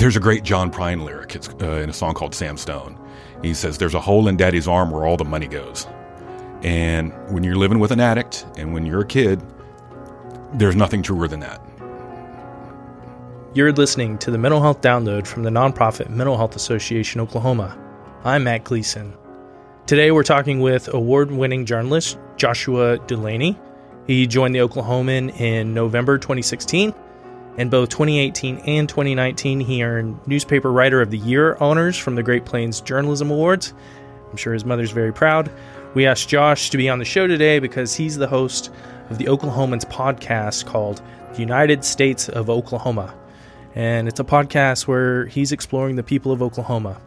there's a great John Prine lyric. It's uh, in a song called Sam Stone. He says, "There's a hole in Daddy's arm where all the money goes." And when you're living with an addict, and when you're a kid, there's nothing truer than that. You're listening to the Mental Health Download from the nonprofit Mental Health Association Oklahoma. I'm Matt Gleason. Today we're talking with award winning journalist Joshua Dulaney. He joined the Oklahoman in November 2016. In both 2018 and 2019, he earned Newspaper Writer of the Year honors from the Great Plains Journalism Awards. I'm sure his mother's very proud. We asked Josh to be on the show today because he's the host of the Oklahomans podcast called The United States of Oklahoma and it's a podcast where he's exploring the people of Oklahoma.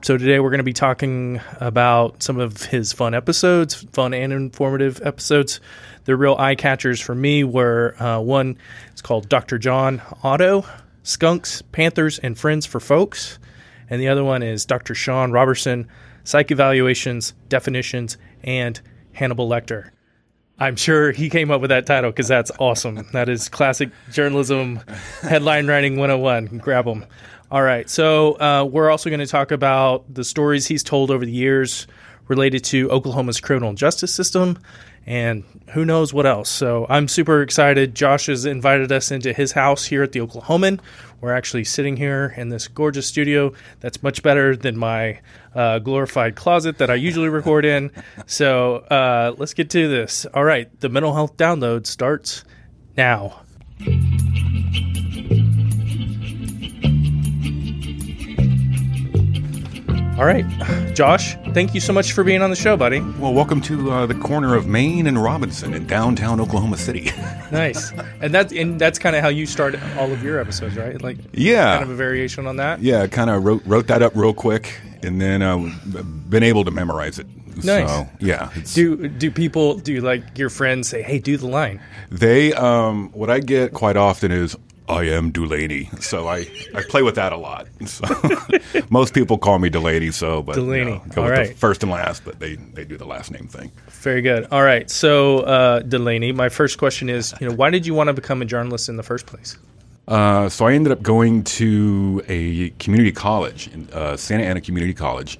So today we're going to be talking about some of his fun episodes, fun and informative episodes. The real eye catchers for me were uh, one, it's called Dr. John Otto, Skunks, Panthers, and Friends for Folks. And the other one is Dr. Sean Roberson, Psych Evaluations, Definitions, and Hannibal Lecter. I'm sure he came up with that title because that's awesome. That is classic journalism, headline writing 101. Grab them. All right. So, uh, we're also going to talk about the stories he's told over the years related to Oklahoma's criminal justice system and who knows what else. So I'm super excited. Josh has invited us into his house here at the Oklahoman. We're actually sitting here in this gorgeous studio that's much better than my uh, glorified closet that I usually record in. So uh, let's get to this. All right, the mental health download starts now. All right, Josh, thank you so much for being on the show, buddy. Well, welcome to uh, the corner of Main and Robinson in downtown Oklahoma City. nice, and that's and that's kind of how you start all of your episodes, right? Like, yeah, kind of a variation on that. Yeah, kind of wrote wrote that up real quick, and then uh, been able to memorize it. Nice. So, yeah. Do do people do like your friends say, "Hey, do the line"? They um, what I get quite often is, I am Dulaney. So I, I play with that a lot. So most people call me Dulaney. So, but Dulaney. You know, go All with right. the first and last, but they, they do the last name thing. Very good. All right. So, uh, Dulaney, my first question is, you know, why did you want to become a journalist in the first place? Uh, so I ended up going to a community college, uh, Santa Ana Community College.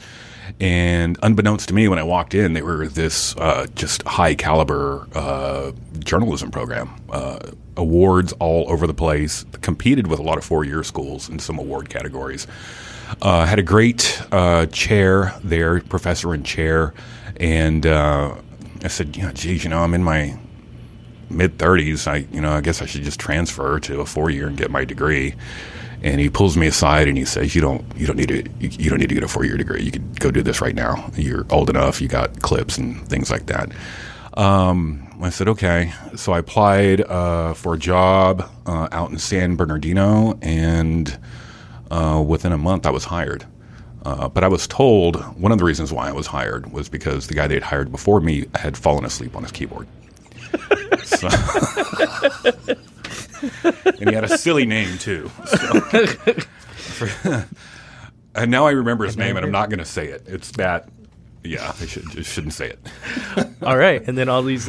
And unbeknownst to me, when I walked in, they were this uh, just high caliber uh, journalism program. Uh, awards all over the place. Competed with a lot of four year schools in some award categories. Uh, had a great uh, chair there, professor and chair. And uh, I said, you know, geez, you know, I'm in my mid 30s. I, you know, I guess I should just transfer to a four year and get my degree and he pulls me aside and he says, "You don't, you don't need to, you, you don't need to get a four year degree. You could go do this right now. You're old enough. You got clips and things like that." Um, I said, "Okay." So I applied uh, for a job uh, out in San Bernardino, and uh, within a month, I was hired. Uh, but I was told one of the reasons why I was hired was because the guy they had hired before me had fallen asleep on his keyboard. so, and he had a silly name too. So. and now I remember his name, and I'm not going to say it. It's that. Yeah, I should, just shouldn't say it. all right, and then all these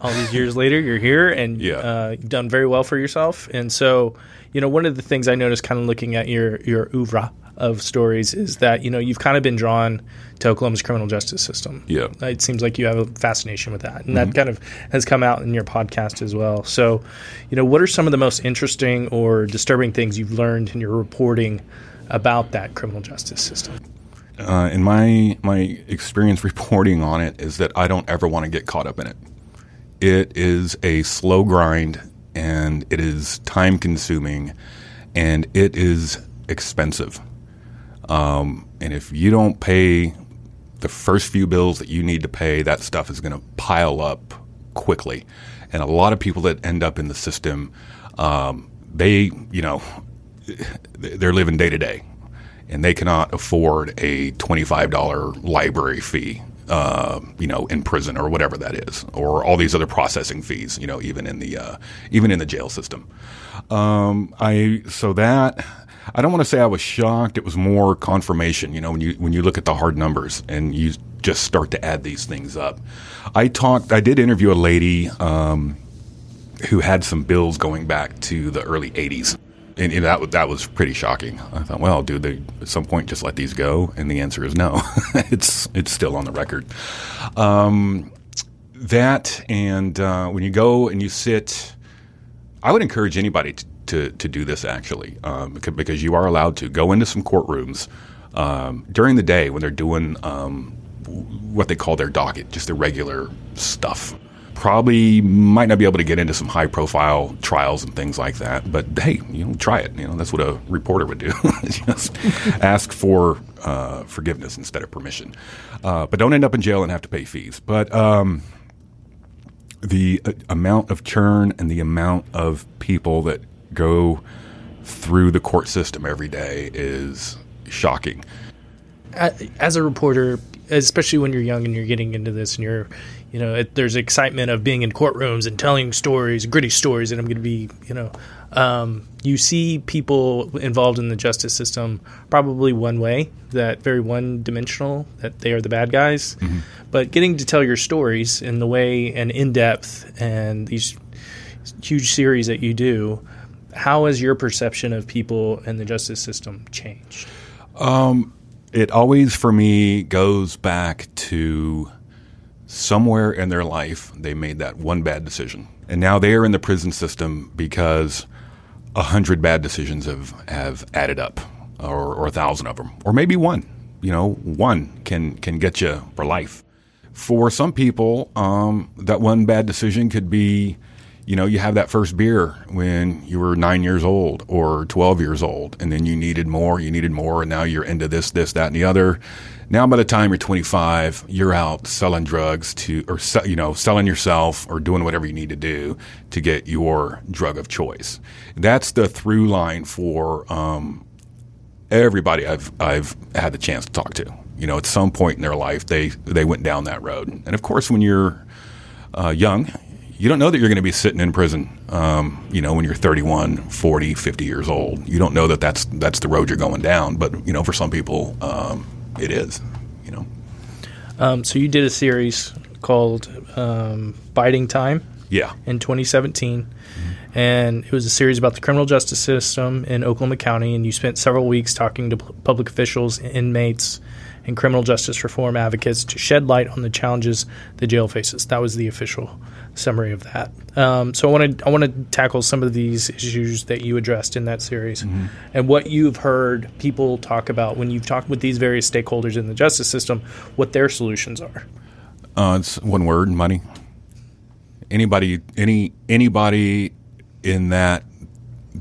all these years later, you're here, and Yeah. uh, you've done very well for yourself. And so, you know, one of the things I noticed, kind of looking at your your oeuvre of stories, is that you know you've kind of been drawn to Oklahoma's criminal justice system. Yeah. it seems like you have a fascination with that, and that kind of has come out in your podcast as well. So, you know, what are some of the most interesting or disturbing things you've learned in your reporting about that criminal justice system? uh, in my my experience reporting on it is that I don't ever want to get caught up in it. It is a slow grind, and it is time consuming, and it is expensive. Um, and if you don't pay the first few bills that you need to pay, that stuff is going to pile up quickly. And a lot of people that end up in the system, um, they you know they're living day to day and they cannot afford a $25 library fee uh, you know in prison or whatever that is or all these other processing fees you know even in the uh, even in the jail system um, i so that i don't want to say i was shocked it was more confirmation you know when you when you look at the hard numbers and you just start to add these things up i talked i did interview a lady um, who had some bills going back to the early 80s and, and that that was pretty shocking. I thought, well, do they at some point just let these go? And the answer is no. it's it's still on the record. Um, that and uh, when you go and you sit, I would encourage anybody to to, to do this actually um, because you are allowed to go into some courtrooms um, during the day when they're doing um, what they call their docket, just the regular stuff probably might not be able to get into some high profile trials and things like that. But hey, you know, try it. You know, that's what a reporter would do. Just ask for uh, forgiveness instead of permission. Uh, but don't end up in jail and have to pay fees. But um, the uh, amount of churn and the amount of people that go through the court system every day is shocking. As a reporter, especially when you're young and you're getting into this and you're you know, it, there's excitement of being in courtrooms and telling stories, gritty stories, and I'm going to be, you know, um, you see people involved in the justice system probably one way, that very one dimensional, that they are the bad guys. Mm-hmm. But getting to tell your stories in the way and in depth and these huge series that you do, how has your perception of people and the justice system changed? Um, it always, for me, goes back to somewhere in their life they made that one bad decision, and now they are in the prison system because a hundred bad decisions have have added up, or, or a thousand of them, or maybe one. You know, one can can get you for life. For some people, um, that one bad decision could be, you know, you have that first beer when you were nine years old or twelve years old, and then you needed more, you needed more, and now you're into this, this, that, and the other now, by the time you're 25, you're out selling drugs to, or you know, selling yourself or doing whatever you need to do to get your drug of choice. That's the through line for um, everybody I've I've had the chance to talk to. You know, at some point in their life, they they went down that road. And of course, when you're uh, young, you don't know that you're going to be sitting in prison. Um, you know, when you're 31, 40, 50 years old, you don't know that that's that's the road you're going down. But you know, for some people. Um, it is. You know. Um, so you did a series called um, "Biding Time." Yeah. In 2017, mm-hmm. and it was a series about the criminal justice system in Oklahoma County, and you spent several weeks talking to public officials, inmates, and criminal justice reform advocates to shed light on the challenges the jail faces. That was the official summary of that. Um, so I want to I want to tackle some of these issues that you addressed in that series, mm-hmm. and what you've heard people talk about when you've talked with these various stakeholders in the justice system, what their solutions are. Uh, it's one word: money. Anybody, any anybody in that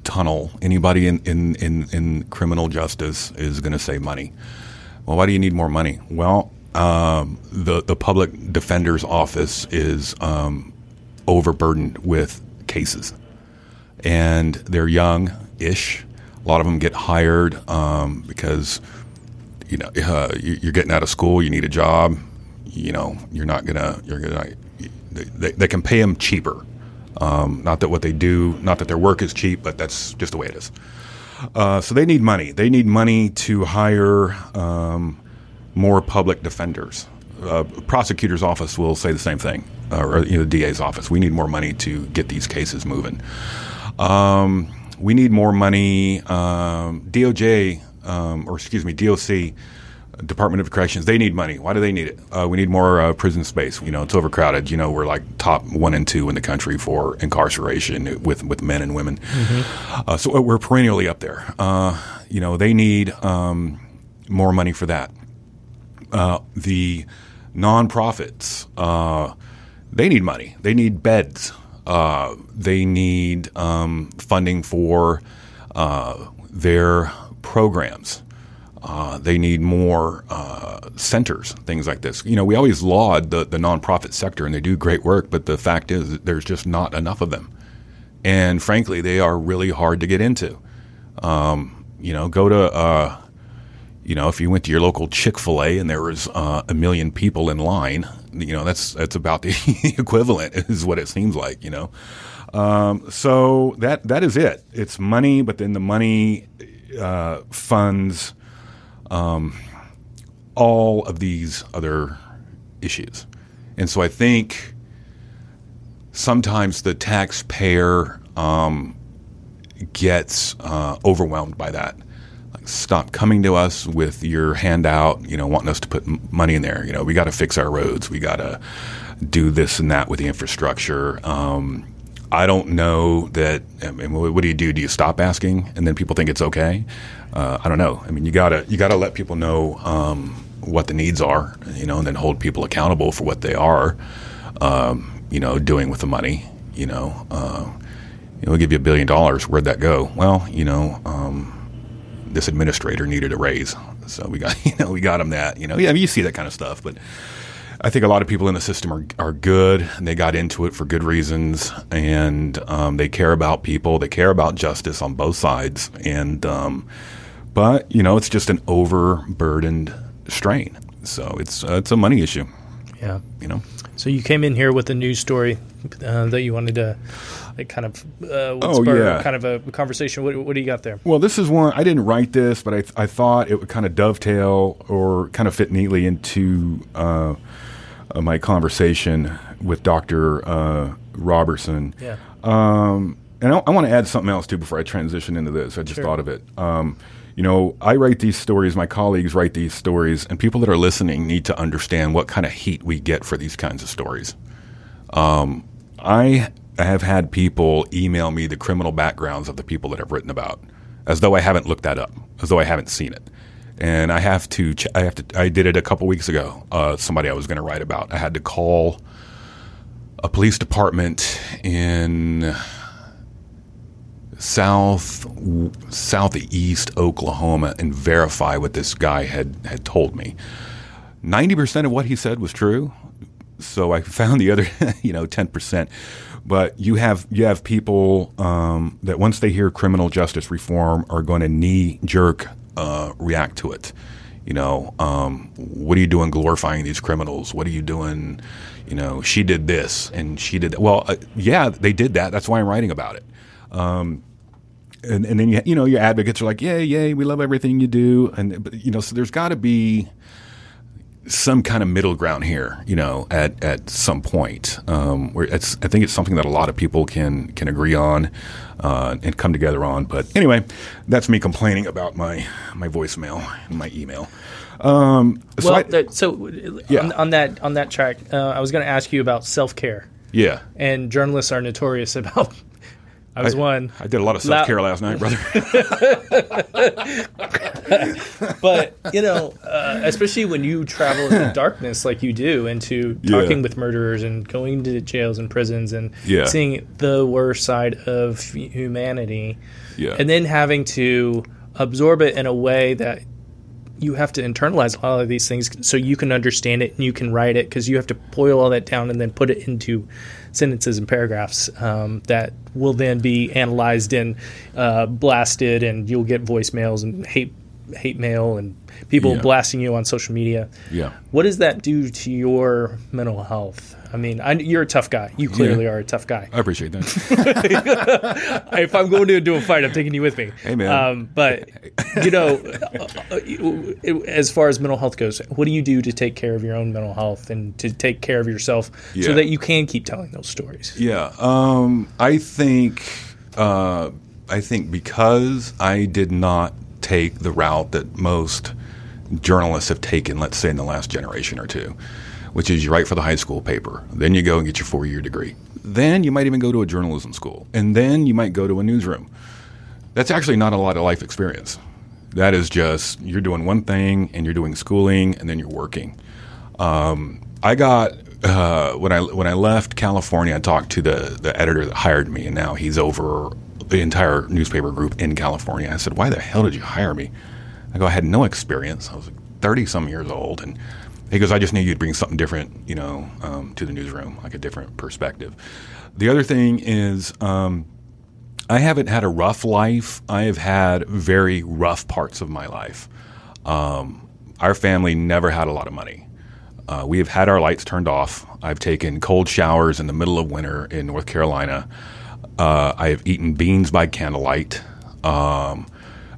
tunnel, anybody in in in, in criminal justice is going to say money. Well, why do you need more money? Well, um, the the public defender's office is um, overburdened with cases, and they're young-ish. A lot of them get hired um, because you know uh, you're getting out of school, you need a job. You know, you're not gonna you're gonna they, they can pay them cheaper. Um, not that what they do, not that their work is cheap, but that's just the way it is. Uh, so they need money. They need money to hire um, more public defenders. Uh, prosecutor's office will say the same thing, uh, or you know, the DA's office. We need more money to get these cases moving. Um, we need more money. Um, DOJ, um, or excuse me, DOC Department of Corrections, they need money. Why do they need it? Uh, we need more uh, prison space. You know, it's overcrowded. You know, we're like top one and two in the country for incarceration with with men and women. Mm-hmm. Uh, so we're perennially up there. Uh, you know, they need um, more money for that. Uh, the nonprofits, uh, they need money. They need beds. they need um, funding for their programs. Uh, they need more uh, centers, things like this. You know, we always laud the, the nonprofit sector, and they do great work, but the fact is there's just not enough of them. And frankly, they are really hard to get into. Um, you know, go to, uh, you know, if you went to your local Chick fil A and there was uh, a million people in line, you know, that's, that's about the equivalent, is what it seems like, you know. Um, so that, that is it. It's money, but then the money uh, funds um, all of these other issues. And so I think sometimes the taxpayer um, gets uh, overwhelmed by that. Like, stop coming to us with your handout, you know, wanting us to put money in there. You know, we got to fix our roads. We got to do this and that with the infrastructure. Um, I don't know that. I mean, what do you do? Do you stop asking, and then people think it's okay? Uh, I don't know. I mean, you gotta you gotta let people know um, what the needs are, you know, and then hold people accountable for what they are, um, you know, doing with the money. You know, uh, we'll give you a billion dollars. Where'd that go? Well, you know, um, this administrator needed a raise, so we got you know we got him that. You know, yeah, I mean, you see that kind of stuff, but I think a lot of people in the system are, are good and they got into it for good reasons and um, they care about people. They care about justice on both sides. And, um, but, you know, it's just an overburdened strain. So it's, uh, it's a money issue. Yeah. You know? So you came in here with a news story uh, that you wanted to like, kind of uh, oh, yeah. kind of a conversation. What, what, do you got there? Well, this is one I didn't write this, but I, I thought it would kind of dovetail or kind of fit neatly into uh, my conversation with Dr. Uh, Roberson. Yeah. Um, and I, I want to add something else too before I transition into this. I just Sure. thought of it. Um, you know, I write these stories, my colleagues write these stories, and people that are listening need to understand what kind of heat we get for these kinds of stories. Um, I have had people email me the criminal backgrounds of the people that I've written about, as though I haven't looked that up, as though I haven't seen it. And I have to, ch- I have to, I did it a couple weeks ago. Uh, somebody I was going to write about. I had to call a police department in south southeast Oklahoma and verify what this guy had had told me. Ninety percent of what he said was true, so I found the other, you know, ten percent. But you have you have people um, that once they hear criminal justice reform are going to knee jerk uh, react to it. You know, um, what are you doing glorifying these criminals? What are you doing? You know, she did this and she did that. Well, uh, yeah, they did that. That's why I'm writing about it. Um, and, and then you, you know your advocates are like, yay, yay, we love everything you do, and but, you know, so there's got to be some kind of middle ground here, you know, at, at some point. Um, where it's, I think it's something that a lot of people can can agree on uh, and come together on. But anyway, that's me complaining about my my voicemail and my email. Um, so well, I- that, so Yeah. on, on that on that track, uh, I was going to ask you about self care, yeah, and journalists are notorious about. I was I- one, I did a lot of self care last night, brother. but you know, uh, especially when you travel in the darkness like you do, into Yeah. talking with murderers and going to jails and prisons and Yeah. seeing the worst side of humanity, yeah, and then having to absorb it in a way that you have to internalize a lot of these things so you can understand it and you can write it because you have to boil all that down and then put it into sentences and paragraphs um, that will then be analyzed and uh, blasted and you'll get voicemails and hate hate mail and people Yeah. blasting you on social media yeah. what does that do to your mental health i mean I, you're a tough guy you clearly Yeah. are a tough guy I appreciate that. if I'm going to do a fight, I'm taking you with me. Hey, man. Um, but you know, uh, uh, as far as mental health goes, what do you do to take care of your own mental health and to take care of yourself so that you can keep telling those stories? Yeah, um, I think uh, I think because I did not take the route that most journalists have taken, let's say in the last generation or two, which is you write for the high school paper, then you go and get your four year degree, then you might even go to a journalism school, and then you might go to a newsroom. That's actually not a lot of life experience. That is just you're doing one thing and you're doing schooling and then you're working. Um, I got uh, when I when I left California, I talked to the the editor that hired me, and now he's over the entire newspaper group in California. I said, "Why the hell did you hire me?" I go, "I had no experience. I was like thirty some years old," and he goes, "I just knew you'd bring something different, you know, um, to the newsroom, like a different perspective." The other thing is. Um, I haven't had a rough life. I have had very rough parts of my life. Um, our family never had a lot of money. Uh, we have had our lights turned off. I've taken cold showers in the middle of winter in North Carolina. Uh, I have eaten beans by candlelight. Um,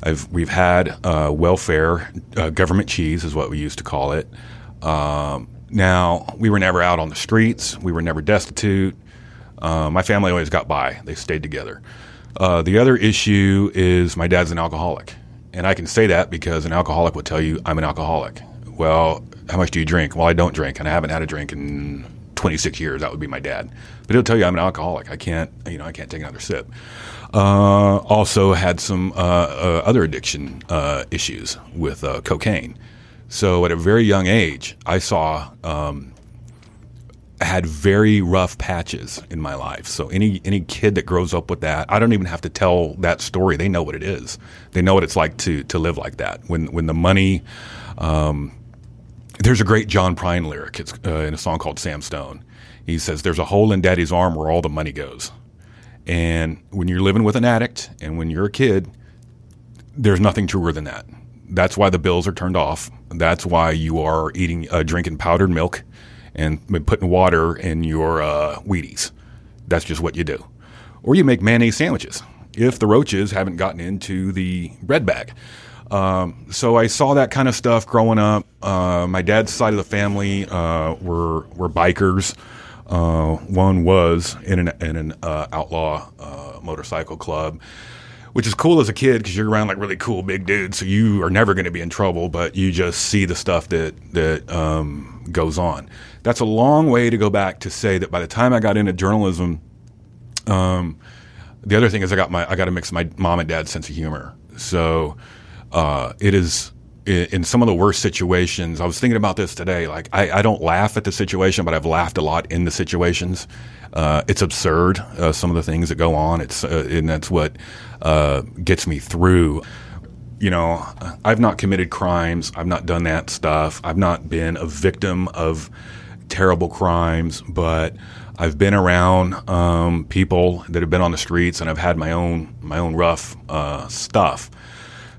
I've, we've had uh, welfare, uh, government cheese is what we used to call it. Um, now, we were never out on the streets. We were never destitute. Uh, my family always got by. They stayed together. Uh, the other issue is my dad's an alcoholic. And I can say that because an alcoholic will tell you I'm an alcoholic. Well, how much do you drink? Well, I don't drink, and I haven't had a drink in 26 years. That would be my dad. But he'll tell you I'm an alcoholic. I can't, you know, I can't take another sip. Uh, also had some uh, uh, other addiction uh, issues with cocaine. So at a very young age, I saw um, had very rough patches in my life. So any any kid that grows up with that, I don't even have to tell that story. They know what it is. They know what it's like to to live like that. When when the money, um, there's a great John Prine lyric. It's uh, in a song called Sam Stone. He says, "There's a hole in Daddy's arm where all the money goes." And when you're living with an addict, and when you're a kid, there's nothing truer than that. That's why the bills are turned off. That's why you are eating, uh, drinking powdered milk and putting water in your uh, Wheaties. That's just what you do. Or you make mayonnaise sandwiches if the roaches haven't gotten into the bread bag. Um, so I saw that kind of stuff growing up. Uh, my dad's side of the family uh, were were bikers. Uh, one was in an, in an uh, outlaw uh, motorcycle club which is cool as a kid because you're around like really cool big dudes, so you are never going to be in trouble, but you just see the stuff that that um, goes on. That's a long way to go back to say that by the time I got into journalism, um, the other thing is I got my I got to mix my mom and dad's sense of humor. So uh, it is in some of the worst situations. I was thinking about this today. Like I, I don't laugh at the situation, but I've laughed a lot in the situations. Uh, it's absurd. Uh, some of the things that go on. It's uh, and that's what uh, gets me through. You know, I've not committed crimes. I've not done that stuff. I've not been a victim of terrible crimes, but I've been around um, people that have been on the streets, and I've had my own my own rough uh, stuff.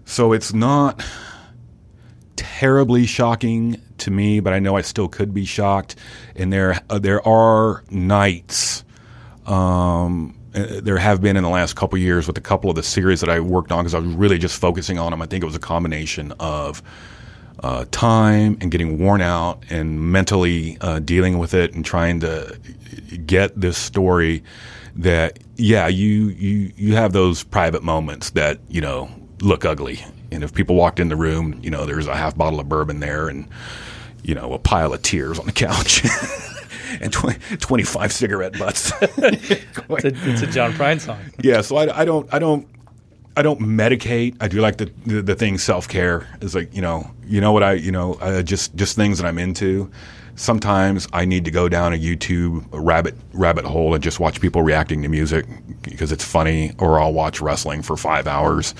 So it's not terribly shocking to me, but I know I still could be shocked. And there uh, there are nights. Um, uh, there have been in the last couple years with a couple of the series that I worked on because I was really just focusing on them. I think it was a combination of uh, time and getting worn out and mentally uh, dealing with it and trying to get this story that yeah you you you have those private moments that you know look ugly and if people walked in the room you know there's a half bottle of bourbon there and you know a pile of tears on the couch and 20, 25 cigarette butts. it's, a, it's, a, John Prine song. Yeah, so I, I don't I don't I don't medicate. I do like the the, the thing self care is like you know you know what I you know uh, just just things that I'm into. Sometimes I need to go down a YouTube rabbit rabbit hole and just watch people reacting to music because it's funny, or I'll watch wrestling for five hours.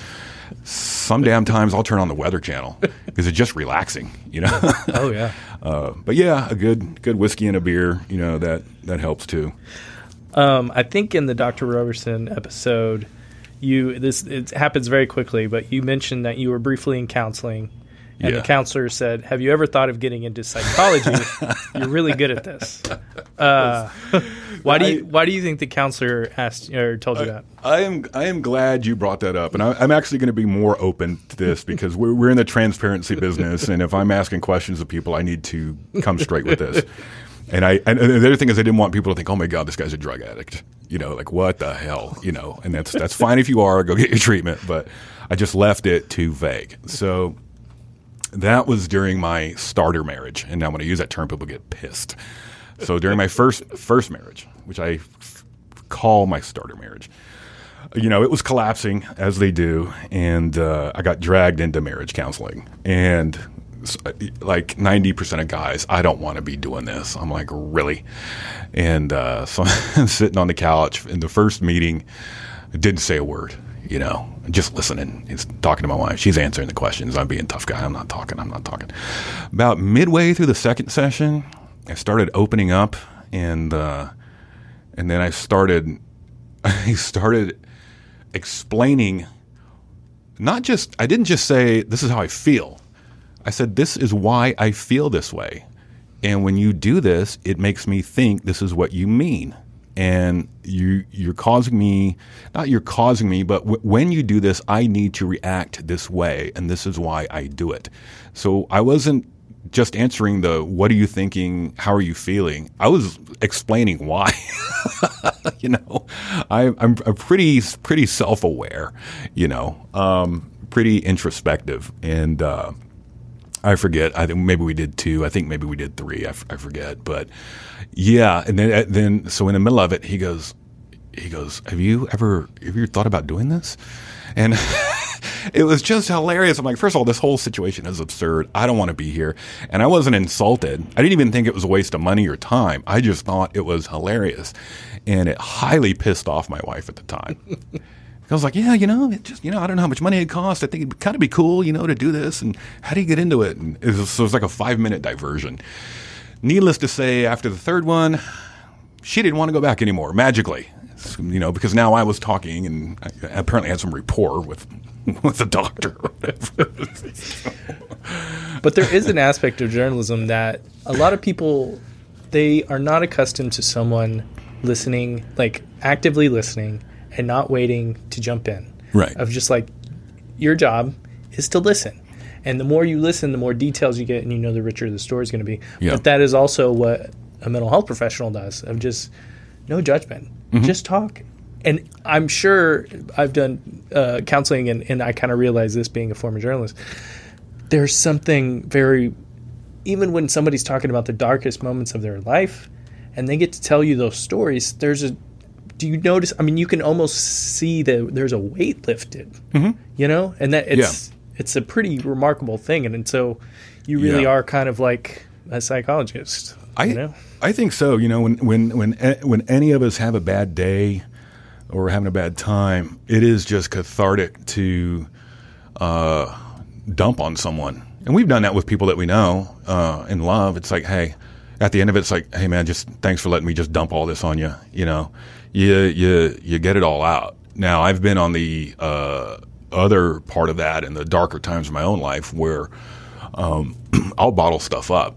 Some damn times I'll turn on the Weather Channel because it's just relaxing, you know. oh yeah. Uh, but yeah, a good good whiskey and a beer, you know that that helps too. Um, I think in the Dr. Roberson episode, you this it happens very quickly, but you mentioned that you were briefly in counseling and yeah. the counselor said, "Have you ever thought of getting into psychology? You're really good at this." Uh, why do you Why do you think the counselor asked or told you I, that? I am I am glad you brought that up, and I, am actually going to be more open to this because we're we're in the transparency business, and if I'm asking questions of people, I need to come straight with this. And I and the other thing is I didn't want people to think, "Oh my God, this guy's a drug addict." You know, like what the hell? You know, and that's that's fine if you are, go get your treatment, but I just left it too vague. So that was during my starter marriage, and now when I use that term, people get pissed. So during my first first marriage, which I f- call my starter marriage, you know, it was collapsing as they do, and uh, I got dragged into marriage counseling. And like ninety percent of guys, I don't want to be doing this. I'm like, really? And uh, so I'm sitting on the couch in the first meeting, didn't say a word you know, just listening. He's talking to my wife. She's answering the questions. I'm being tough guy. I'm not talking. I'm not talking. About midway through the second session, I started opening up, and uh, and then I started I started explaining. Not just I didn't just say this is how I feel. I said this is why I feel this way. And when you do this, it makes me think this is what you mean and you you're causing me not you're causing me but w- when you do this i need to react this way and this is why i do it. So i wasn't just answering the what are you thinking? How are you feeling? I was explaining why you know? I, I'm, I'm pretty pretty self aware, you know, um, pretty introspective, and uh, I forget. I think maybe we did two. I think maybe we did three. I, f- I forget, but yeah. And then uh, then so in the middle of it, he goes, he goes, "Have you ever have you thought about doing this?" And it was just hilarious. I'm like, first of all, this whole situation is absurd. I don't want to be here. And I wasn't insulted. I didn't even think it was a waste of money or time. I just thought it was hilarious. And it highly pissed off my wife at the time. I was like, yeah, you know, it just, you know, I don't know how much money it costs. I think it'd kind of be cool, you know, to do this. And how do you get into it? And it was, so it was like a five minute diversion. Needless to say, after the third one, she didn't want to go back anymore, magically you know, because now I was talking and I apparently had some rapport with with the doctor or whatever. but there is an aspect of journalism that a lot of people they are not accustomed to someone listening, like actively listening and not waiting to jump in. Right. Of just like your job is to listen. And the more you listen, the more details you get and you know the richer the story is going to be. Yeah. But that is also what a mental health professional does of just no judgment. Mm-hmm. Just talk. And I'm sure I've done uh, counseling, and, and I kind of realize this being a former journalist. There's something very, even when somebody's talking about the darkest moments of their life, and they get to tell you those stories. There's a, do you notice? I mean, you can almost see that there's a weight lifted, mm-hmm. you know, and that it's yeah. it's a pretty remarkable thing, and, and so you really yeah. are kind of like a psychologist. I you know? I think so. You know, when when when when any of us have a bad day or having a bad time, it is just cathartic to uh, dump on someone. And we've done that with people that we know uh, and love. It's like, hey, at the end of it, it's like, hey, man, just thanks for letting me just dump all this on you. You know, you you you get it all out. Now, I've been on the uh, other part of that in the darker times of my own life where um, I'll bottle stuff up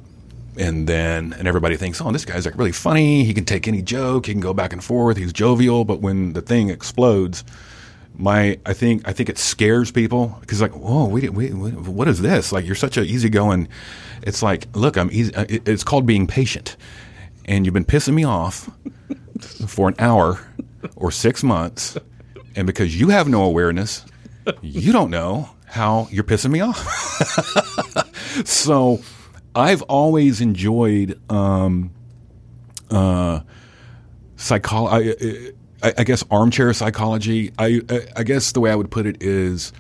and then and everybody thinks, oh, this guy's like really funny. He can take any joke. He can go back and forth. He's jovial. But when the thing explodes, my I think I think it scares people because like, whoa, wait, wait, what is this? Like you're such an easygoing. It's like, look, I'm easy. Uh, it's called being patient, and you've been pissing me off for an hour or six months, and because you have no awareness, you don't know how you're pissing me off. so I've always enjoyed um, uh, psychology. I, I, guess armchair psychology. I, I guess the way I would put it is,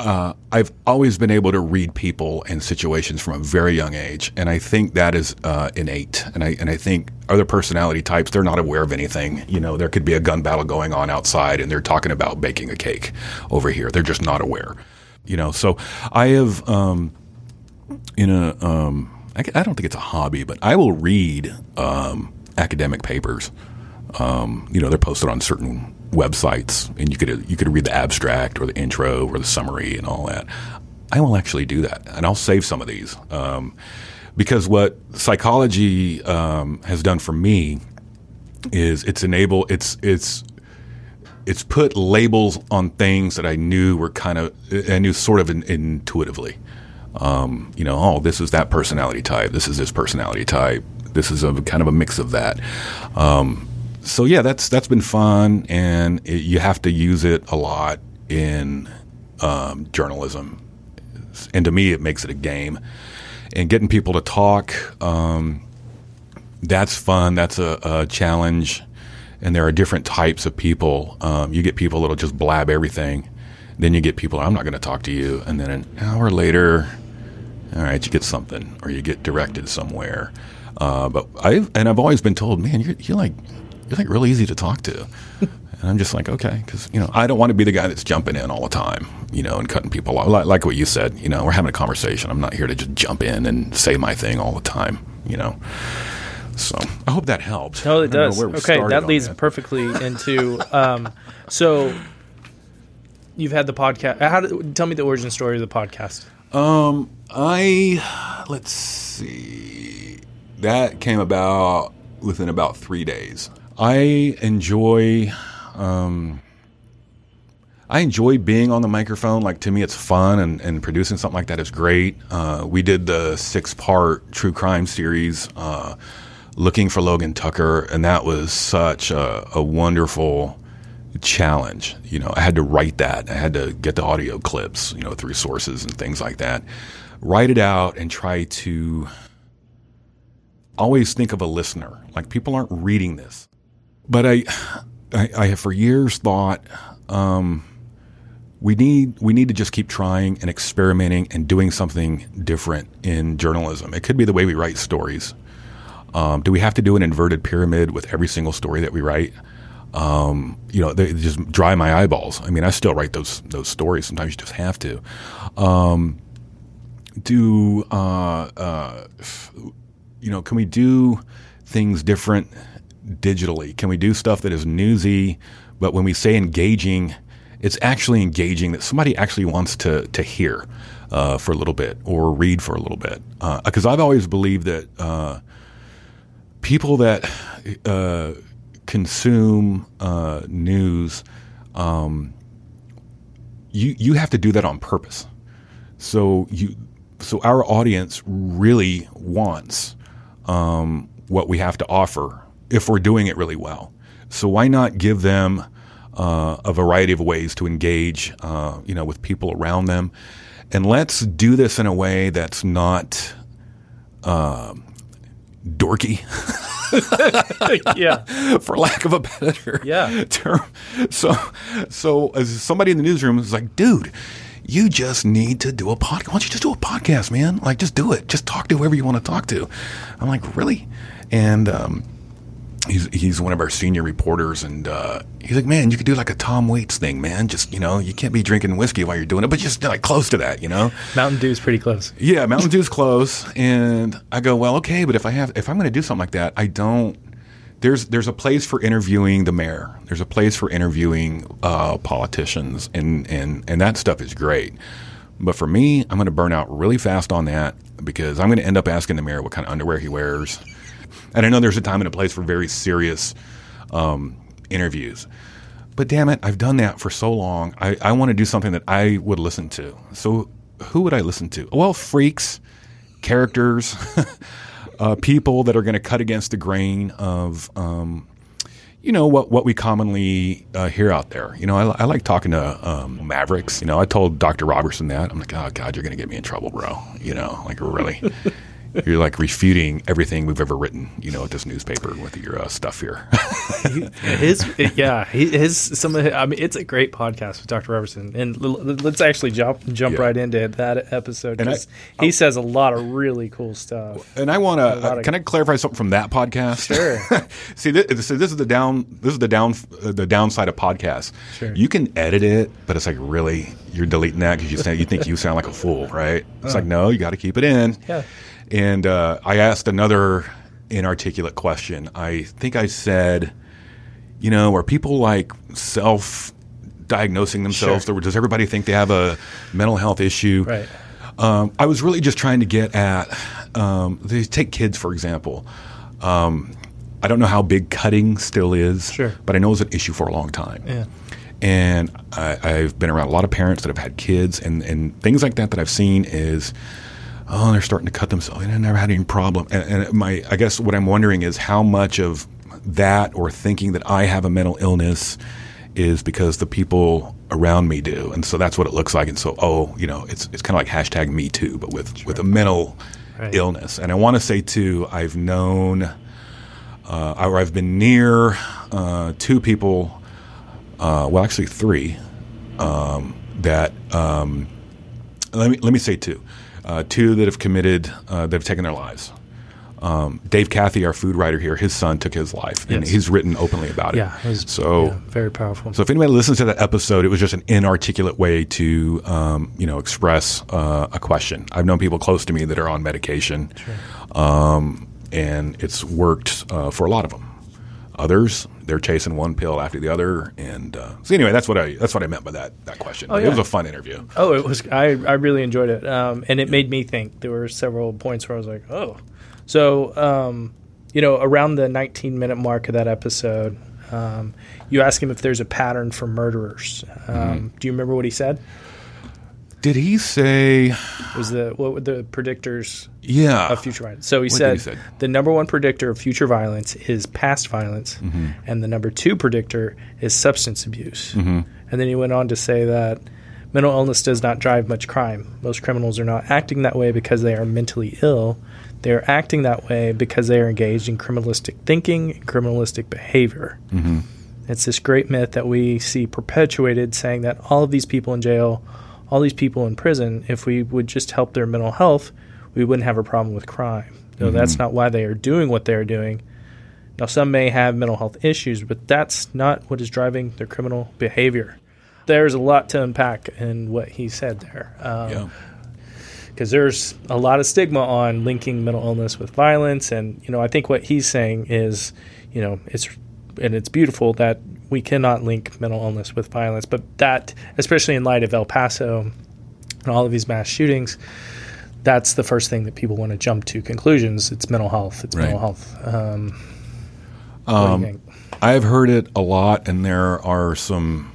uh, I've always been able to read people and situations from a very young age, and I think that is uh, innate. And I and I think other personality types they're not aware of anything. You know, there could be a gun battle going on outside, and they're talking about baking a cake over here. They're just not aware. You know, so I have. Um, in a um, I, I, don't think it's a hobby, but I will read um, academic papers. Um, you know, they're posted on certain websites, and you could you could read the abstract or the intro or the summary and all that. I will actually do that, and I'll save some of these um, because what psychology um, has done for me is it's enable it's it's it's put labels on things that I knew were kind of I knew sort of in, intuitively um, you know, oh, this is that personality type. This is this personality type. This is a kind of a mix of that. Um, so yeah, that's that's been fun, and it, you have to use it a lot in um, journalism. And to me, it makes it a game. And getting people to talk, um, that's fun. That's a, a, challenge. And there are different types of people. Um, you get people that'll just blab everything. Then you get people, I'm not going to talk to you. And then an hour later, all right, you get something or you get directed somewhere. Uh, but I've and I've always been told, man, you're, you're like you're like really easy to talk to. and I'm just like, okay, because you know I don't want to be the guy that's jumping in all the time, you know, and cutting people off. Like, like what you said, you know, we're having a conversation. I'm not here to just jump in and say my thing all the time, you know. So I hope that helps. No, it does. Okay, that leads that. perfectly into. Um, so you've had the podcast. How did, tell me the origin story of the podcast. Um, I let's see. That came about within about three days. I enjoy. Um, I enjoy being on the microphone. Like to me, it's fun, and, and producing something like that is great. Uh, we did the six part true crime series uh, looking for Logan Tucker, and that was such a, a wonderful challenge. You know, I had to write that. I had to get the audio clips, you know, through sources and things like that. Write it out and try to always think of a listener. Like people aren't reading this, but I, I, I have for years thought um, we need we need to just keep trying and experimenting and doing something different in journalism. It could be the way we write stories. Um, do we have to do an inverted pyramid with every single story that we write? Um, you know, they just dry my eyeballs. I mean, I still write those those stories. Sometimes you just have to. Um, do uh, uh, you know? Can we do things different digitally? Can we do stuff that is newsy, but when we say engaging, it's actually engaging that somebody actually wants to to hear uh, for a little bit or read for a little bit? Because uh, I've always believed that uh, people that uh, consume news, um, you you have to do that on purpose. So you so our audience really wants um, what we have to offer if we're doing it really well. So why not give them uh, a variety of ways to engage, uh, you know, with people around them, and let's do this in a way that's not uh, dorky. yeah. For lack of a better yeah. term. So, so as somebody in the newsroom is like, dude, you just need to do a podcast. Why don't you just do a podcast, man? Like, just do it. Just talk to whoever you want to talk to. I'm like, really? And um, he's he's one of our senior reporters, and uh, he's like, man, you could do like a Tom Waits thing, man. Just you know, you can't be drinking whiskey while you're doing it, but just like close to that, you know. Mountain Dew's pretty close. Yeah, Mountain Dew's close, and I go, well, okay, but if I have if I'm going to do something like that, I don't. There's there's a place for interviewing the mayor. There's a place for interviewing uh, politicians, and and and that stuff is great. But for me, I'm going to burn out really fast on that because I'm going to end up asking the mayor what kind of underwear he wears and I know there's a time and a place for very serious um, interviews. But damn it, I've done that for so long. I, I want to do something that I would listen to. So who would I listen to? Well, freaks, characters, uh, people that are going to cut against the grain of, um, you know, what, what we commonly uh, hear out there. You know, I, I like talking to um, Mavericks. You know, I told Dr. Roberson that. I'm like, oh, God, you're going to get me in trouble, bro. You know, like really. You're like refuting everything we've ever written, you know, at this newspaper with your uh, stuff here. his, yeah, his some. Of, I mean, it's a great podcast with Dr. Roberson, and let's actually jump jump yeah. right into that episode. I, he I'll, says a lot of really cool stuff. And I want to uh, can I clarify something from that podcast? Sure. See, this, this, is the down. This is the down. Uh, the downside of podcasts. Sure. You can edit it, but it's like really you're deleting that because you sound, you think you sound like a fool, right? It's uh. like no, you got to keep it in. Yeah. And uh, I asked another inarticulate question. I think I said, you know, are people like self diagnosing themselves? Sure. Or does everybody think they have a mental health issue? Right. Um, I was really just trying to get at, um, they take kids, for example. Um, I don't know how big cutting still is, sure. but I know it's an issue for a long time. Yeah. And I, have been around a lot of parents that have had kids, and, and things like that that I've seen is oh, they're starting to cut themselves. And I never had any problem. And, and my, I guess what I'm wondering is how much of that or thinking that I have a mental illness is because the people around me do, and so that's what it looks like. And so, oh, you know, it's it's kind of like hashtag Me Too, but with with a mental right. illness. And I want to say too, I've known uh, or I've been near uh, two people, uh, well, actually three, um, that um, let me let me say two uh, two that have committed, uh, that have taken their lives. Um, Dave Cathey, our food writer here, his son took his life, and yes. he's written openly about it. Yeah, it was, so yeah, very powerful. So if anybody listens to that episode, it was just an inarticulate way to, um, you know, express uh, a question. I've known people close to me that are on medication, sure. um, and it's worked uh, for a lot of them. Others, they're chasing one pill after the other, and uh, so anyway, that's what I that's what I meant by that that question. Oh, yeah. It was a fun interview. Oh, it was. I I really enjoyed it, um, and it yeah. made me think. There were several points where I was like, oh, so um, you know, around the 19 minute mark of that episode, um, you ask him if there's a pattern for murderers. Um, mm-hmm. Do you remember what he said? Did he say? Was the what were the predictors Yeah. of future violence? So he said, he say? the number one predictor of future violence is past violence, Mm-hmm. and the number two predictor is substance abuse. Mm-hmm. And then he went on to say that mental illness does not drive much crime. Most criminals are not acting that way because they are mentally ill. They are acting that way because they are engaged in criminalistic thinking and criminalistic behavior. Mm-hmm. It's this great myth that we see perpetuated saying that all of these people in jail, all these people in prison, if we would just help their mental health, we wouldn't have a problem with crime. No, that's not why they are doing what they're doing. Now, some may have mental health issues, but that's not what is driving their criminal behavior. There's a lot to unpack in what he said there. Um, Yeah. because there's a lot of stigma on linking mental illness with violence and you know i think what he's saying is you know it's and it's beautiful that we cannot link mental illness with violence but that especially in light of el paso and all of these mass shootings that's the first thing that people want to jump to conclusions. It's mental health it's mental health um, what do you think? I've heard it a lot, and there are some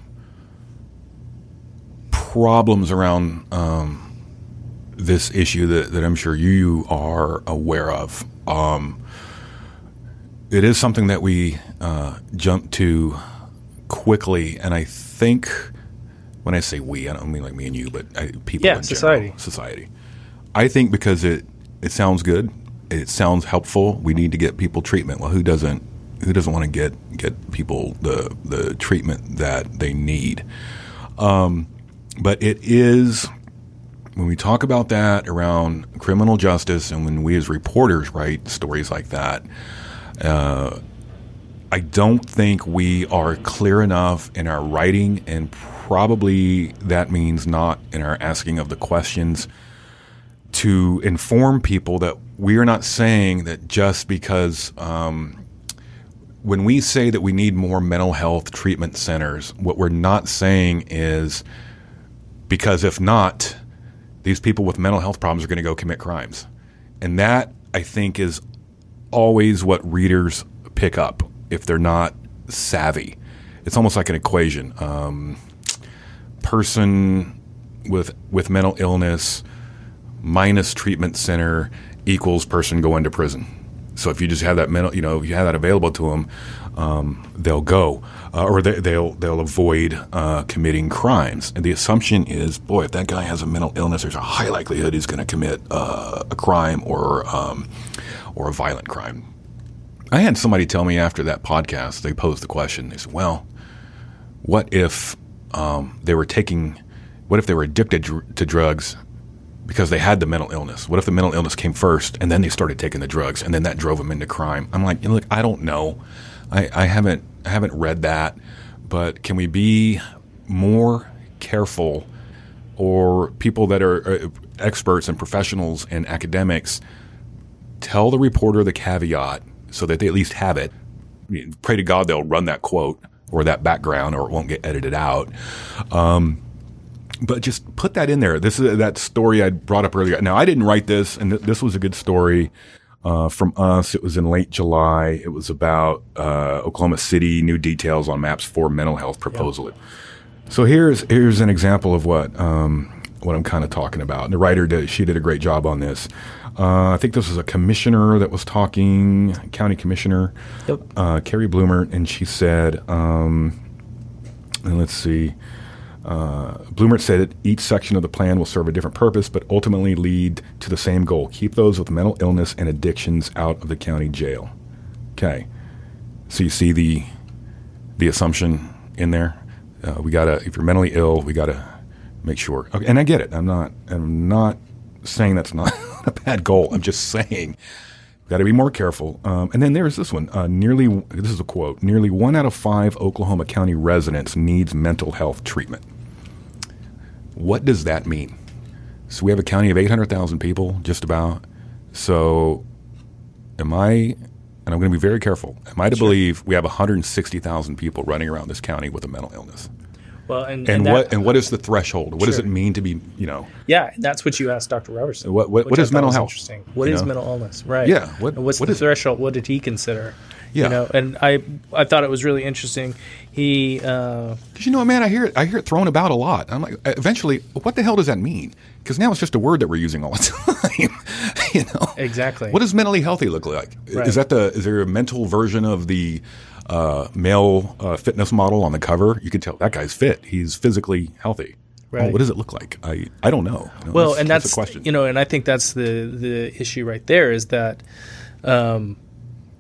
problems around um, this issue that, that I'm sure you are aware of. Um, it is something that we uh, jump to quickly, and I think when I say we, I don't mean like me and you, but I, people Yeah, in society. general, society. I think because it it sounds good, it sounds helpful. We need to get people treatment. Well, who doesn't? Who doesn't want to get get people the the treatment that they need? Um, but it is when we talk about that around criminal justice, and when we as reporters write stories like that, uh, I don't think we are clear enough in our writing, and probably that means not in our asking of the questions to inform people that we are not saying that just because um, when we say that we need more mental health treatment centers, what we're not saying is because if not, these people with mental health problems are going to go commit crimes. And that, I think, is always what readers pick up if they're not savvy. It's almost like an equation. Um, person with with mental illness minus treatment center equals person going to prison. So if you just have that mental, you know, if you have that available to them, um, they'll go, uh, or they, they'll they'll avoid uh, committing crimes. And the assumption is, boy, if that guy has a mental illness, there's a high likelihood he's going to commit uh, a crime or um, or a violent crime. I had somebody tell me after that podcast, they posed the question. They said, "Well, what if um, they were taking? What if they were addicted dr- to drugs because they had the mental illness? What if the mental illness came first and then they started taking the drugs and then that drove them into crime? I'm like, you know, look, I don't know. I, I haven't I haven't read that, but can we be more careful, or people that are uh, experts and professionals and academics tell the reporter the caveat so that they at least have it. Pray to God they'll run that quote or that background or it won't get edited out. Um, but just put that in there. This is that story I brought up earlier. Now I didn't write this, and th- this was a good story uh, from us. It was in late July. It was about uh, Oklahoma City. New details on MAPS 4 mental health proposal. So here's here's an example of what um, what I'm kind of talking about. And the writer did she did a great job on this. Uh, I think this was a commissioner that was talking, county commissioner, Yep. uh, Carrie Blumert, and she said, um, and let's see. Uh, Blumert said that each section of the plan will serve a different purpose, but ultimately lead to the same goal: keep those with mental illness and addictions out of the county jail. Okay, so you see the the assumption in there. Uh, we gotta, if you're mentally ill, we gotta make sure. Okay, and I get it. I'm not. I'm not saying that's not a bad goal. I'm just saying got to be more careful. Um, and then there's this one. Uh, nearly, this is a quote. Nearly one out of five Oklahoma County residents needs mental health treatment. What does that mean? So we have a county of 800,000 people, just about. So, am I? And I'm going to be very careful. Am I to believe we have 160,000 people running around this county with a mental illness? Well, and, And, that- what and what is the threshold? What does it mean to be? You know, Yeah, that's what you asked Dr. Roberson. What- what- what is mental health? Interesting. What is know? mental illness? Right. Yeah, what- And what's what the it? threshold? What did he consider? Yeah. You know, and I I thought it was really interesting. He uh, you know, man, I hear it. I hear it thrown about a lot. I'm like, eventually, what the hell does that mean? Because now it's just a word that we're using all the time. you know, Exactly. What does mentally healthy look like? Right. Is that the? Is there a mental version of the uh, male uh, fitness model on the cover? You can tell that guy's fit. He's physically healthy. Right. what does it look like? I I don't know. You know, well, and that's, a question. you know, and I think that's the the issue right there is that um,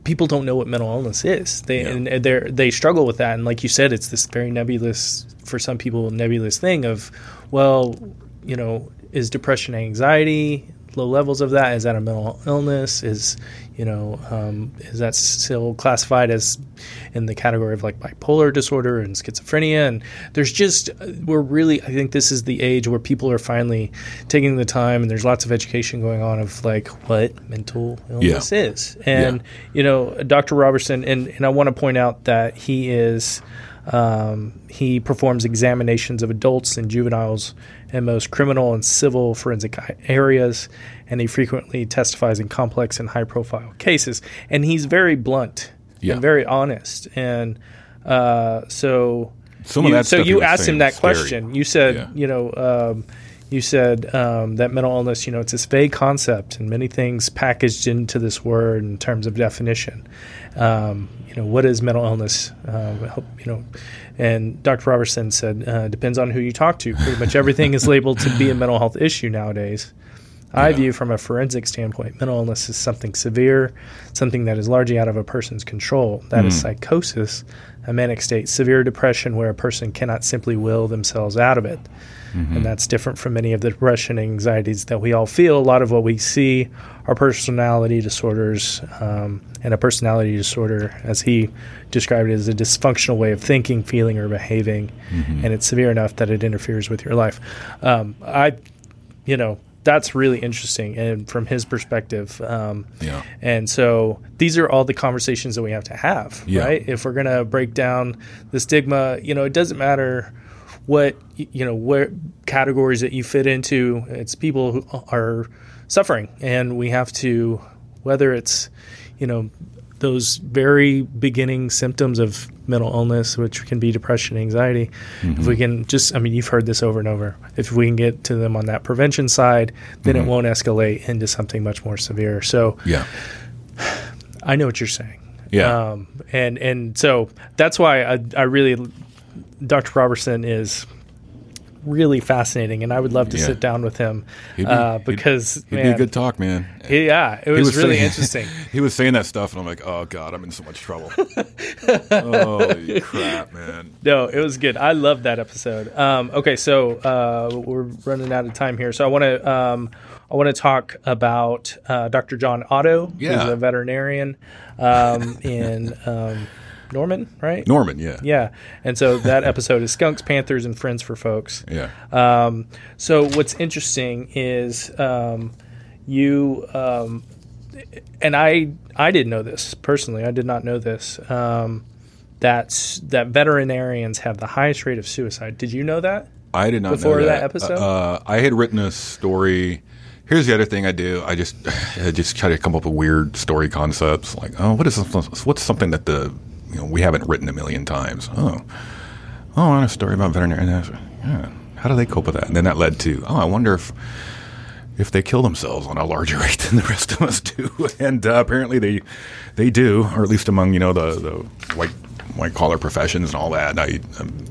people don't know what mental illness is. They Yeah. and they they struggle with that, and like you said, it's this very nebulous for some people nebulous thing of, well, you know, is depression, anxiety, low levels of that is that a mental illness? Is you know, um, is that still classified as in the category of like bipolar disorder and schizophrenia? And there's just we're really I think this is the age where people are finally taking the time, and there's lots of education going on of like what mental illness is. And you know, Dr. Roberson, and and I want to point out that he is. Um, he performs examinations of adults and juveniles in most criminal and civil forensic areas, and he frequently testifies in complex and high profile cases. And he's very blunt Yeah. and very honest. And uh, so, Some you, so you asked him that scary. question. You said, Yeah. you know, um, you said um, that mental illness, you know, it's this vague concept and many things packaged into this word in terms of definition. Um, you know, what is mental illness? Help- you know, and Dr. Roberson said, uh, depends on who you talk to. Pretty much everything is labeled to be a mental health issue nowadays. I Yeah. view from a forensic standpoint, mental illness is something severe, something that is largely out of a person's control. That is psychosis, a manic state, severe depression where a person cannot simply will themselves out of it. And that's different from many of the depression and anxieties that we all feel. A lot of what we see are personality disorders, um, and a personality disorder, as he described it, is a dysfunctional way of thinking, feeling, or behaving, and it's severe enough that it interferes with your life. Um, I, you know, that's really interesting, and from his perspective, um, Yeah. and so these are all the conversations that we have to have, Yeah. right? If we're going to break down the stigma, you know, it doesn't matter what you know where categories that you fit into. It's people who are suffering, and we have to whether it's you know those very beginning symptoms of mental illness, which can be depression, anxiety. If we can just, I mean, you've heard this over and over. If we can get to them on that prevention side, then it won't escalate into something much more severe. So Yeah. I know what you're saying. Yeah. Um, and and so that's why I, I really, Dr. Roberson is really fascinating, and I would love to Yeah. sit down with him He'd be- uh, he'd- because He'd be a good talk, man. he- yeah, it He was, really saying- interesting. he was saying that stuff, and I'm like, oh god, I'm in so much trouble. Holy crap, man! No, it was good. I love that episode. Um, okay, so uh, we're running out of time here, so I want to um, I want to talk about uh, Dr. John Otto, Yeah. who's a veterinarian um, in um, Norman, right? Norman, yeah, Yeah, and so that episode is Skunks, Panthers, and Friends for Folks. yeah, Um, so what's interesting is um, you um, and I I didn't know this personally. I did not know this. Um, that's that veterinarians have the highest rate of suicide. Did you know that? I did not Before know that that, episode? Uh, I had written a story. Here's the other thing I do. I just I just try to come up with weird story concepts. Like, oh, what is what's something that the you know we haven't written a million times? Oh, oh, I want a story about veterinarians. Yeah. How do they cope with that? And then that led to, oh, I wonder if if they kill themselves on a larger rate than the rest of us do. And uh, apparently they they do, or at least among you know the the white white collar professions and all that. I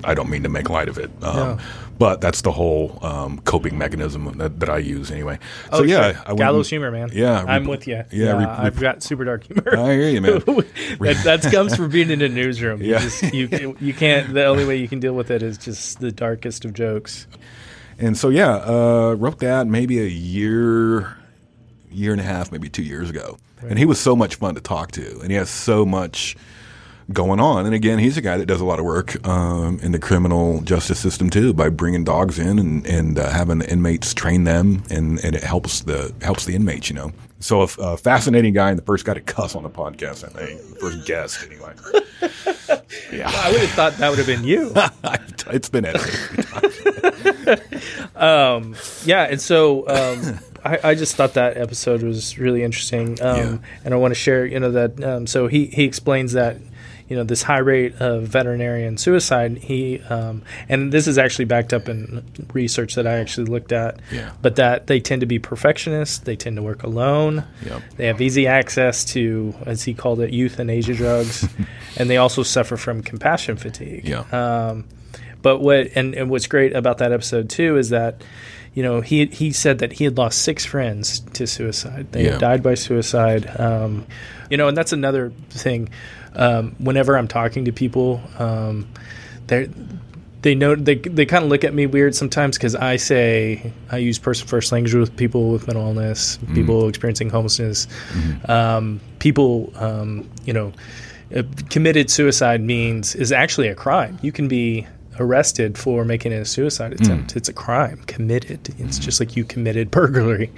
I don't mean to make light of it. Um, No. But that's the whole um, coping mechanism that, that I use anyway. So Oh, yeah, sure. I went gallows humor, man. Yeah, I'm with you. Yeah, Uh, rep- I've got super dark humor. I hear you, man. that, that comes from being in a newsroom. You Yeah. just- you, you can't. The only way you can deal with it is just the darkest of jokes. And so yeah, uh, wrote that maybe a year, year and a half, maybe two years ago. And he was so much fun to talk to, and he has so much going on. And again, he's a guy that does a lot of work um, in the criminal justice system too, by bringing dogs in and, and uh, having the inmates train them, and, and it helps the helps the inmates, you know. So a, a fascinating guy, and the first guy to cuss on the podcast, I think, the first guest anyway. yeah, I would have thought that would have been you. it's been edited. Um, yeah, and so um, I, I just thought that episode was really interesting, um, Yeah. and I want to share. You know that. Um, so he he explains that. You know this high rate of veterinarian suicide. He um, and this is actually backed up in research that I actually looked at. Yeah. But that they tend to be perfectionists. They tend to work alone. Yep. They have easy access to, as he called it, euthanasia drugs, and they also suffer from compassion fatigue. Yeah. Um, but what and, and what's great about that episode too is that you know he he said that he had lost six friends to suicide. They Yeah. had died by suicide. Um, you know, and that's another thing. Um, whenever I'm talking to people, um, they they know they they kind of look at me weird sometimes because I say I use person first language with people with mental illness, people experiencing homelessness, um, people um, you know uh, committed suicide means is actually a crime. You can be arrested for making a suicide attempt. It's a crime committed. It's just like you committed burglary.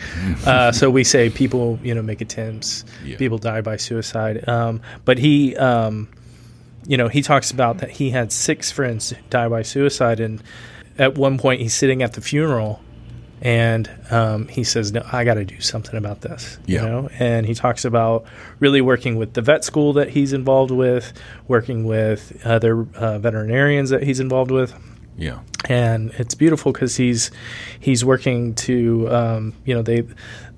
Uh, so we say people, you know, make attempts. Yeah. People die by suicide. Um, but he, um, you know, he talks about that he had six friends die by suicide, and at one point he's sitting at the funeral. And um, he says, "No, I got to do something about this." Yeah. You know, and he talks about really working with the vet school that he's involved with, working with other uh, veterinarians that he's involved with, Yeah. and it's beautiful because he's he's working to um, you know they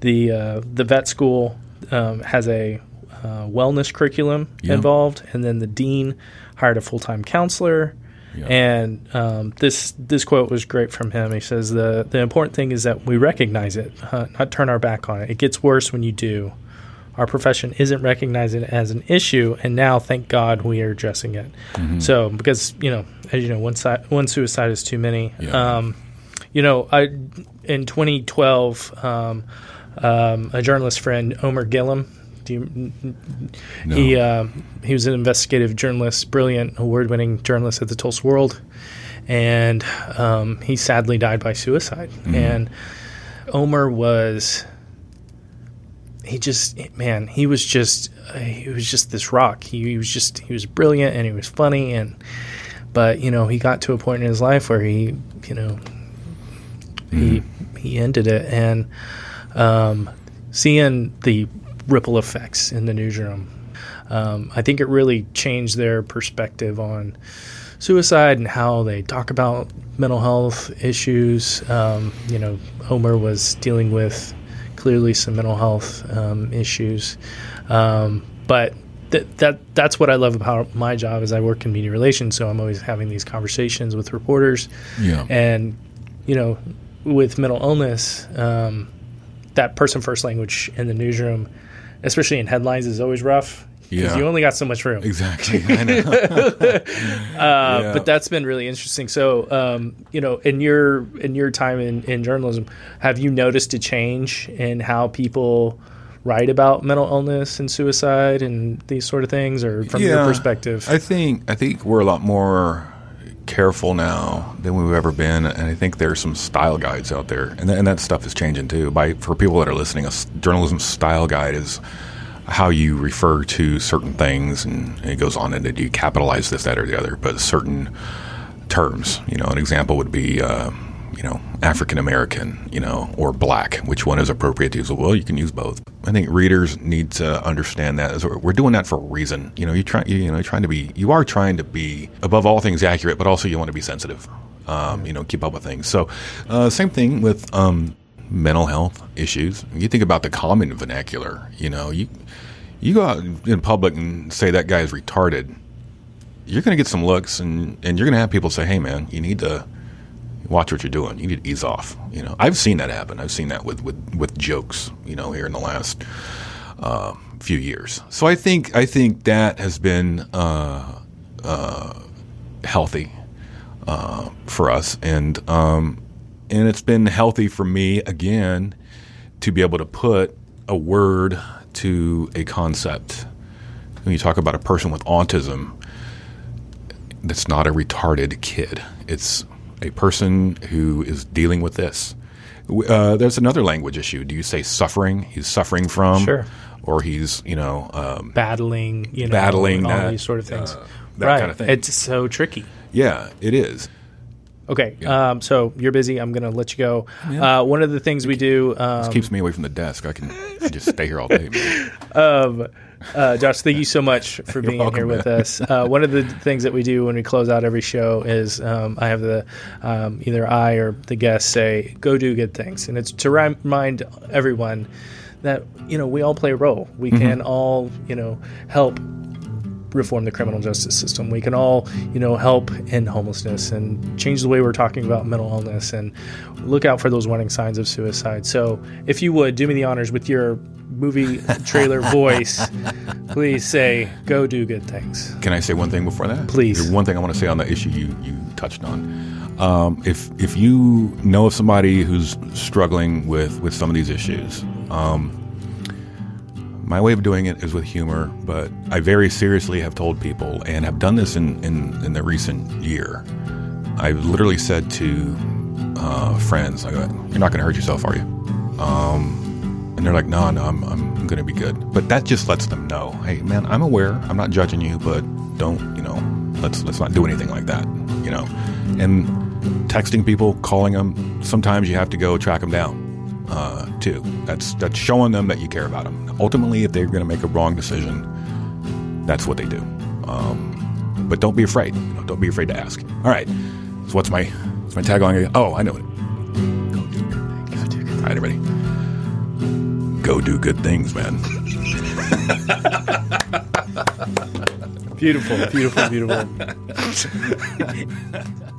the uh, the vet school um, has a uh, wellness curriculum Yeah. involved, and then the dean hired a full time counselor. Yeah. And um, this this quote was great from him. He says the the important thing is that we recognize it, uh, not turn our back on it. It gets worse when you do. Our profession isn't recognizing it as an issue, and now, thank God, we are addressing it. Mm-hmm. So, because you know, as you know, one side, one suicide is too many. Yeah. Um, you know, I in 2012, um, um, a journalist friend, Omer Gillham, do you, No. he uh, he was an investigative journalist, brilliant, award-winning journalist at the Tulsa World, and um, he sadly died by suicide. And Omer was he just man he was just uh, he was just this rock he, he was just he was brilliant and he was funny and but you know he got to a point in his life where he you know he he ended it and um, seeing the ripple effects in the newsroom. Um, i think it really changed their perspective on suicide and how they talk about mental health issues. Um, you know Omer was dealing with clearly some mental health um, issues. Um, but th- that that's what I love about my job is I work in media relations so I'm always having these conversations with reporters. Yeah. and you know with mental illness um, that person first language in the newsroom especially in headlines is always rough because Yeah. you only got so much room Exactly. I know. uh, Yeah. but that's been really interesting so um, you know in your in your time in, in journalism have you noticed a change in how people write about mental illness and suicide and these sort of things or from your perspective I think I think we're a lot more careful now than we've ever been, and I think there's some style guides out there, and, th- and that stuff is changing too. By for people that are listening, a s- journalism style guide is how you refer to certain things, and it goes on, and do you capitalize this, that, or the other, but certain terms. You know, an example would be. Uh, you know, African American, you know, or black. Which one is appropriate to use? Well, you can use both. I think readers need to understand that we're doing that for a reason. You know, you try, you know, you're trying to be, you are trying to be above all things accurate, but also you want to be sensitive. Um, you know, keep up with things. So, uh, same thing with um, mental health issues. You think about the common vernacular. You know, you you go out in public and say that guy is retarded. You're going to get some looks, and and you're going to have people say, "Hey, man, you need to." Watch what you're doing. You need to ease off. You know, I've seen that happen. I've seen that with with, with jokes. You know, here in the last uh, few years. So I think I think that has been uh, uh, healthy uh, for us, and um, and it's been healthy for me again to be able to put a word to a concept. When you talk about a person with autism, that's not a retarded kid. It's a person who is dealing with this. Uh, there's another language issue. Do you say suffering? He's suffering from, Sure. or he's you know um, battling you know Battling all that, these sort of things uh, that right kind of thing. it's so tricky Yeah, it is. Okay, um, so you're busy. I'm going to let you go. Uh, one of the things we do, um, This keeps me away from the desk. I can just stay here all day. uh, Josh, thank you so much for being welcome, here with man. us. Uh, one of the things that we do when we close out every show is um, I have the um, either I or the guest say, "Go do good things," and it's to remind everyone that you know we all play a role. We Mm-hmm. can all you know help reform the criminal justice system. We can all, you know, help end homelessness and change the way we're talking about mental illness and look out for those warning signs of suicide. So, if you would do me the honors with your movie trailer voice, please say, "Go do good things." Can I say one thing before that? Please. There's one thing I want to say on the issue you, you touched on. Um, if if you know of somebody who's struggling with, with some of these issues, um, my way of doing it is with humor, but I very seriously have told people and have done this in, in, in the recent year. I've literally said to uh, friends, I go, You're not going to hurt yourself, are you? Um, and they're like, No, no, I'm, I'm going to be good. But that just lets them know, Hey, man, I'm aware. I'm not judging you, but don't, you know, let's, let's not do anything like that, you know? And texting people, calling them, sometimes you have to go track them down uh, too. That's that's showing them that you care about them. Ultimately, if they're going to make a wrong decision, that's what they do. Um, but don't be afraid. You know, don't be afraid to ask. All right. So what's my what's my tagline? Oh, I know it. Go do. Go do. All right, everybody. Go do good things, man. Beautiful, beautiful, beautiful.